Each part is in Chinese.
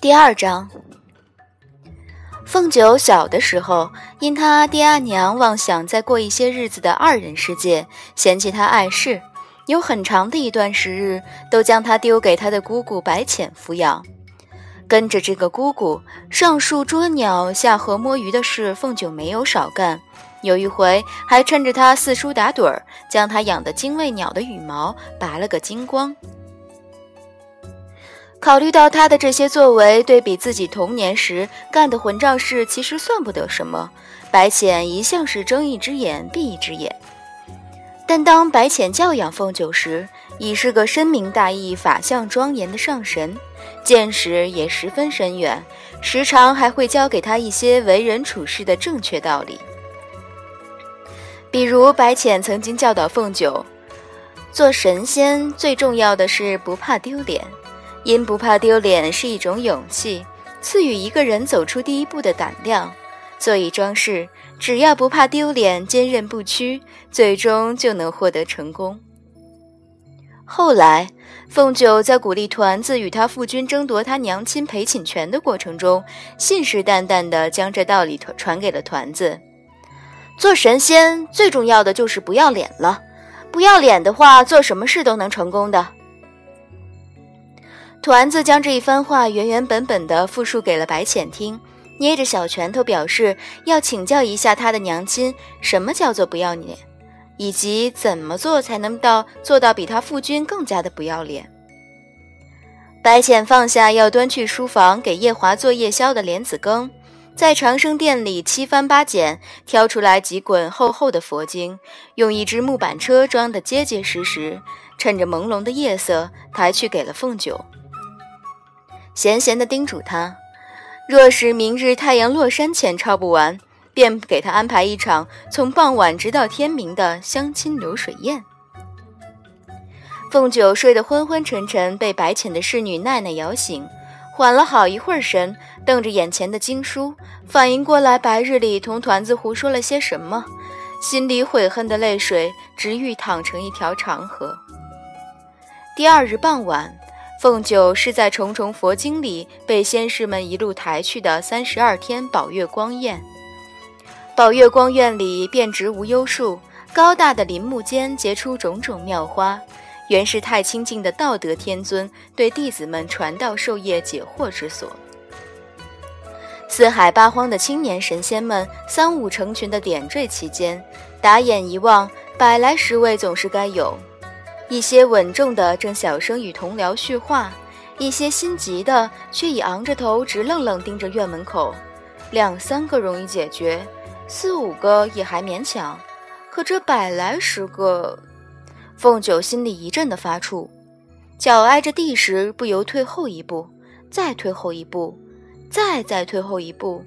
第二章，凤九小的时候，因他爹阿娘妄想再过一些日子的二人世界，嫌弃他碍事，有很长的一段时日都将他丢给他的姑姑白浅抚养。跟着这个姑姑上树捉鸟、下河摸鱼的事，凤九没有少干。有一回，还趁着他四处打盹儿，将他养的精卫鸟的羽毛拔了个精光。考虑到他的这些作为，对比自己童年时干的混账事，其实算不得什么。白浅一向是睁一只眼闭一只眼，但当白浅教养凤九时，已是个深明大义、法相庄严的上神，见识也十分深远，时常还会教给他一些为人处事的正确道理。比如白浅曾经教导凤九，做神仙最重要的是不怕丢脸。因不怕丢脸是一种勇气，赐予一个人走出第一步的胆量，所以装饰只要不怕丢脸，坚韧不屈，最终就能获得成功。后来，凤九在鼓励团子与他父君争夺他娘亲陪寝权的过程中，信誓旦旦地将这道理传给了团子：做神仙最重要的就是不要脸了，不要脸的话，做什么事都能成功的。团子将这一番话原原本本地复述给了白浅听，捏着小拳头表示要请教一下他的娘亲，什么叫做不要脸，以及怎么做才能到做到比他父君更加的不要脸。白浅放下要端去书房给夜华做夜宵的莲子羹，在长生殿里七翻八捡挑出来几滚厚厚的佛经，用一只木板车装得结结实实，趁着朦胧的夜色抬去给了凤九。闲闲地叮嘱他，若是明日太阳落山前抄不完，便给他安排一场从傍晚直到天明的相亲流水宴。凤九睡得昏昏沉沉，被白浅的侍女奈奈摇醒，缓了好一会儿神，瞪着眼前的经书，反应过来白日里同团子胡说了些什么，心里悔恨的泪水直欲淌成一条长河。第二日傍晚。凤九是在重重佛经里被仙士们一路抬去的三十二天宝月光院。宝月光院里遍植无忧树，高大的林木间结出种种妙花，原是太清净的道德天尊对弟子们传道授业解惑之所。四海八荒的青年神仙们三五成群的点缀其间，打眼一望，百来十位总是该有。一些稳重的正小声与同僚叙话，一些心急的却已昂着头直愣愣盯着院门口。两三个容易解决，四五个也还勉强，可这百来十个，凤九心里一阵的发怵，脚挨着地时不由退后一步，再退后一步，再再退后一步。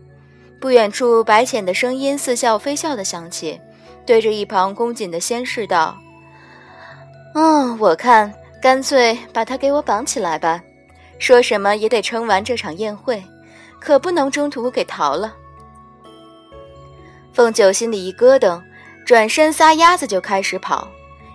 不远处，白浅的声音似笑非笑的响起，对着一旁恭谨的仙士道。嗯，我看干脆把他给我绑起来吧，说什么也得撑完这场宴会，可不能中途给逃了。凤九心里一咯噔，转身撒丫子就开始跑，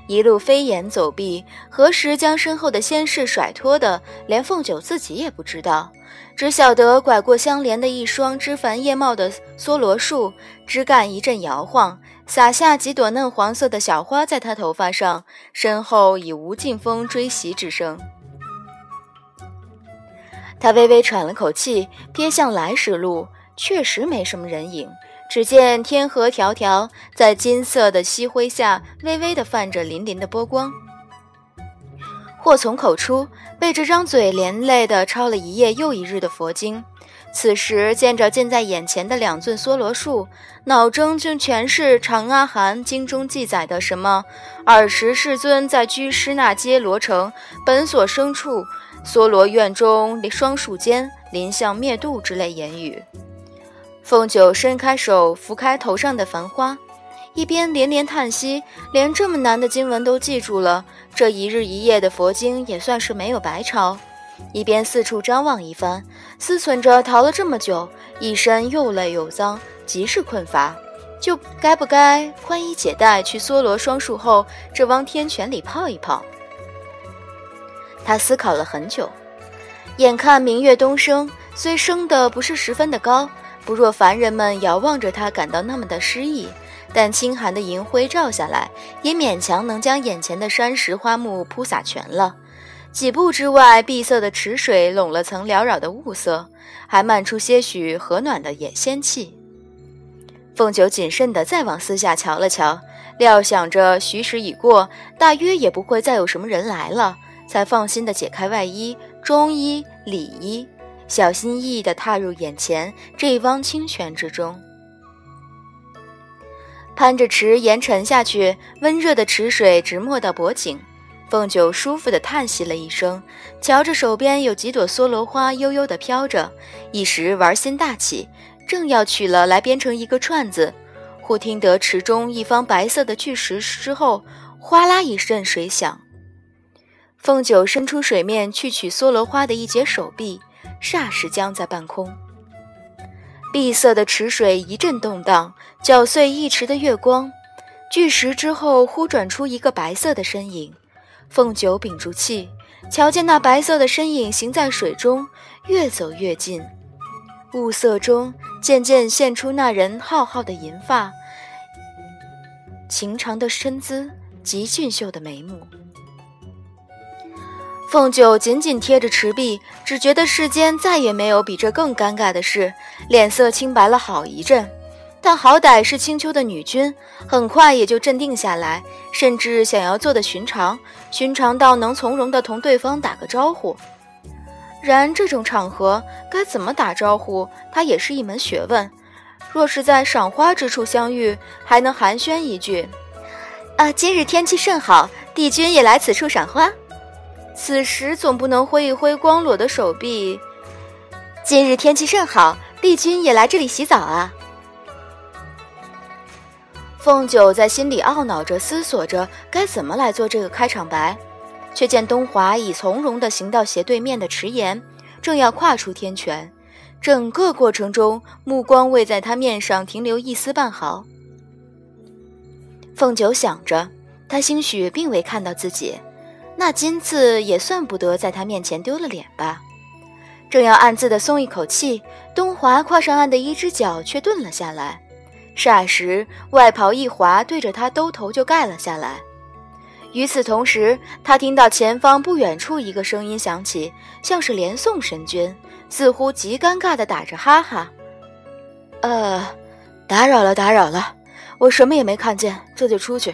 一路飞檐走壁，何时将身后的仙士甩脱的，连凤九自己也不知道，只晓得拐过相连的一双枝繁叶茂的梭罗树，枝干一阵摇晃。洒下几朵嫩黄色的小花在他头发上，身后已无劲风追袭之声。他微微喘了口气，瞥向来时路，确实没什么人影。只见天河迢迢，在金色的夕辉下，微微的泛着粼粼的波光。祸从口出，被这张嘴连累的抄了一夜又一日的佛经。此时见着近在眼前的两尊梭罗树，脑中竟全是《长阿含经》中记载的什么“尔时世尊在居师那街罗城本所生处梭罗院中双树间临相灭度”之类言语。凤九伸开手拂开头上的繁花，一边连连叹息：连这么难的经文都记住了，这一日一夜的佛经也算是没有白抄。一边四处张望一番，思忖着逃了这么久，一身又累又脏，极是困乏，就该不该宽衣解带去梭罗双树后这汪天泉里泡一泡？他思考了很久，眼看明月东升，虽升的不是十分的高，不若凡人们遥望着它感到那么的诗意，但清寒的银辉照下来，也勉强能将眼前的山石花木铺洒全了。几步之外，碧色的池水拢了层缭绕的雾色，还漫出些许和暖的野仙气。凤九谨慎地再往四下瞧了瞧，料想着戌时已过，大约也不会再有什么人来了，才放心地解开外衣、中衣、里衣，小心翼翼地踏入眼前这一汪清泉之中。攀着池沿沉下去，温热的池水直没到脖颈。凤九舒服地叹息了一声，瞧着手边有几朵梭罗花悠悠地飘着，一时玩心大起，正要取了来编成一个串子，忽听得池中一方白色的巨石之后，哗啦一阵水响。凤九伸出水面去取梭罗花的一截手臂，霎时僵在半空。碧色的池水一阵动荡，搅碎一池的月光。巨石之后忽转出一个白色的身影。凤九屏住气，瞧见那白色的身影行在水中，越走越近。雾色中渐渐现出那人浩浩的银发、情长的身姿及俊秀的眉目。凤九紧紧贴着池壁，只觉得世间再也没有比这更尴尬的事，脸色青白了好一阵。但好歹是青丘的女君，很快也就镇定下来，甚至想要做的寻常，寻常到能从容地同对方打个招呼。然这种场合该怎么打招呼，她也是一门学问。若是在赏花之处相遇，还能寒暄一句：“啊，今日天气甚好，帝君也来此处赏花。”此时总不能挥一挥光裸的手臂：“今日天气甚好，帝君也来这里洗澡啊。”凤九在心里懊恼着，思索着该怎么来做这个开场白，却见东华已从容地行到斜对面的池沿，正要跨出天泉。整个过程中，目光未在他面上停留一丝半毫。凤九想着，他兴许并未看到自己，那今次也算不得在他面前丢了脸吧。正要暗自的松一口气，东华跨上岸的一只脚却顿了下来。霎时，外袍一滑，对着他兜头就盖了下来。与此同时，他听到前方不远处一个声音响起，像是连宋神君，似乎极尴尬的打着哈哈。呃，打扰了，打扰了，我什么也没看见，这就出去。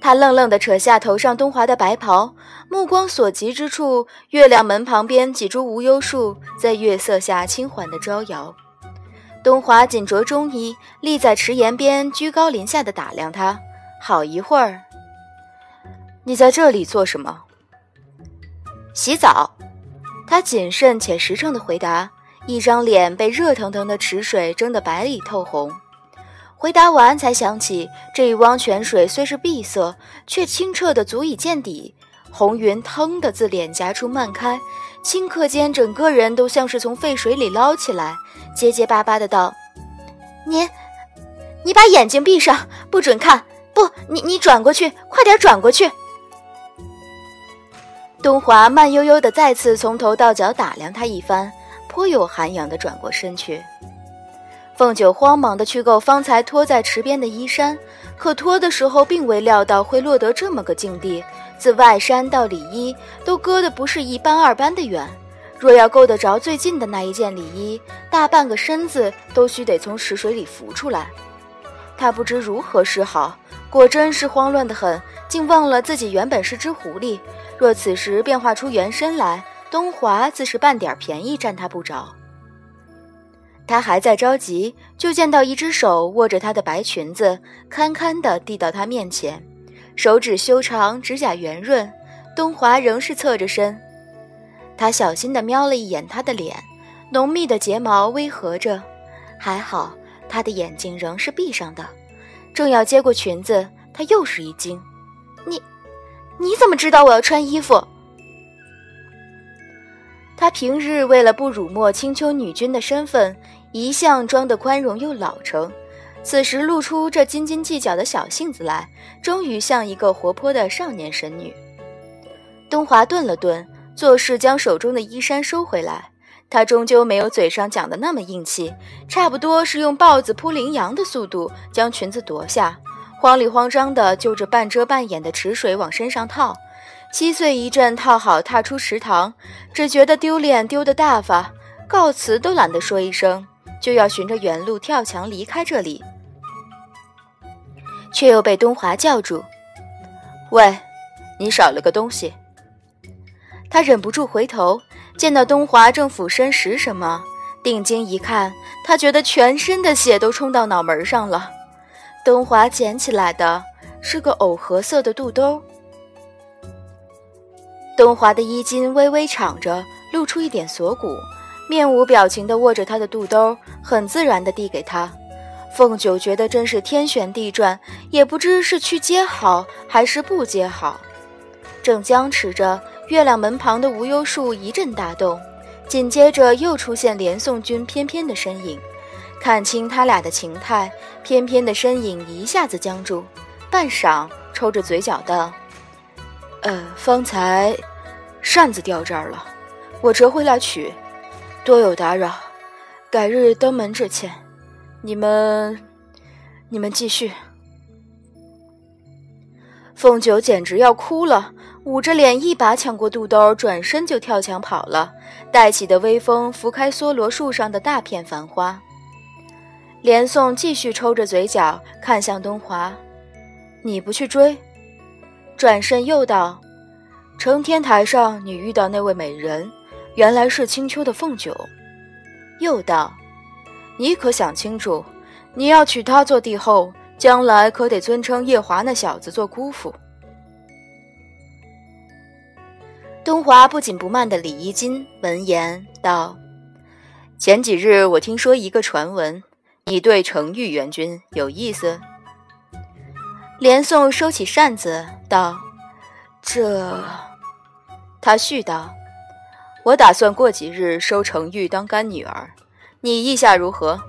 他愣愣地扯下头上东华的白袍，目光所及之处，月亮门旁边几株无忧树在月色下轻缓地招摇。东华紧着中衣，立在池沿边，居高临下的打量他，好一会儿。你在这里做什么？洗澡。他谨慎且实诚的回答，一张脸被热腾腾的池水蒸得白里透红。回答完，才想起这一汪泉水虽是碧色，却清澈的足以见底。红云腾的自脸颊处漫开，顷刻间，整个人都像是从沸水里捞起来。结结巴巴的道：“你，你把眼睛闭上，不准看！不，你你转过去，快点转过去！”东华慢悠悠的再次从头到脚打量他一番，颇有涵养的转过身去。凤九慌忙的去够方才拖在池边的衣衫，可脱的时候并未料到会落得这么个境地，自外衫到里衣都割的不是一般二般的远。若要够得着最近的那一件里衣，大半个身子都须得从池水里浮出来。他不知如何是好，果真是慌乱的很，竟忘了自己原本是只狐狸。若此时变化出原身来，东华自是半点便宜占他不着。他还在着急，就见到一只手握着他的白裙子，堪堪地递到他面前，手指修长，指甲圆润。东华仍是侧着身。他小心地瞄了一眼他的脸，浓密的睫毛微合着，还好他的眼睛仍是闭上的。正要接过裙子，他又是一惊：“你，你怎么知道我要穿衣服？”他平日为了不辱没青丘女君的身份，一向装得宽容又老成，此时露出这斤斤计较的小性子来，终于像一个活泼的少年神女。东华顿了顿。做事将手中的衣衫收回来。他终究没有嘴上讲的那么硬气，差不多是用豹子扑羚羊的速度将裙子夺下，慌里慌张地就着半遮半掩的池水往身上套，七岁一阵，套好踏出池塘，只觉得丢脸丢得大发，告辞都懒得说一声，就要循着原路跳墙离开这里，却又被东华叫住：“喂，你少了个东西。”他忍不住回头。见到东华正俯身拾什么，定睛一看，他觉得全身的血都冲到脑门上了。东华捡起来的是个藕荷色的肚兜。东华的衣襟微微敞着，露出一点锁骨，面无表情地握着他的肚兜，很自然地递给他。凤九觉得真是天旋地转，也不知是去接好还是不接好，正僵持着。月亮门旁的无忧树一阵大动，紧接着又出现连宋君翩翩的身影。看清他俩的情态，翩翩的身影一下子僵住，半晌抽着嘴角道：“呃，方才扇子掉这儿了，我折回来取，多有打扰，改日登门致歉。你们，你们继续。”凤九简直要哭了。捂着脸，一把抢过肚兜，转身就跳墙跑了。带起的微风拂开梭罗树上的大片繁花。连宋继续抽着嘴角看向东华：“你不去追？”转身又道：“承天台上你遇到那位美人，原来是青丘的凤九。”又道：“你可想清楚，你要娶她做帝后，将来可得尊称夜华那小子做姑父。”东华不紧不慢的理衣襟，闻言道：“前几日我听说一个传闻，你对程昱元君有意思。”连宋收起扇子道：“这……”他絮道：“我打算过几日收成玉当干女儿，你意下如何？”